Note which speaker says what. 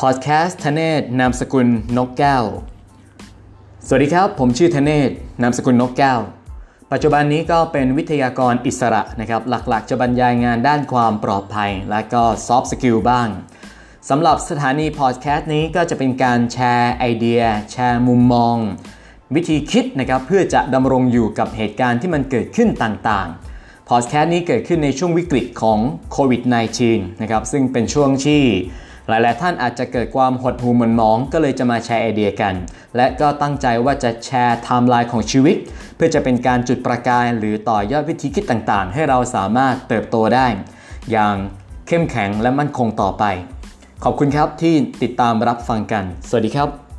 Speaker 1: พอดแคสต์ธเนศนามสกุลนกแก้ว สวัสดีครับ ผมชื่อธเนศนามสกุลนกแก้ว ปัจจุบันนี้ก็เป็นวิทยากรอิสระนะครับ หลักๆ จะบรรยายงานด้านความปลอดภัย และก็ soft skill บ้างสำหรับสถานีพอดแคสต์นี้ก็จะเป็นการแชร์ไอเดีย แชร์มุมมอง วิธีคิดนะครับเพื่อจะดำรงอยู่กับเหตุการณ์ที่มันเกิดขึ้นต่างๆพอดแคสต์นี้เกิดขึ้นในช่วงวิกฤตของโควิด -19 นะครับซึ่งเป็นช่วงที่ หลาย ๆ ท่านอาจจะเกิดความหดหู่หม่นหมอง ก็เลยจะมาแชร์ไอเดียกัน และก็ตั้งใจว่าจะแชร์ไทม์ไลน์ของชีวิต เพื่อจะเป็นการจุดประกาย หรือต่อยอดวิธีคิดต่าง ๆ ให้เราสามารถเติบโตได้ อย่างเข้มแข็งและมั่นคงต่อไป ขอบคุณครับที่ติดตามรับฟังกัน สวัสดีครับ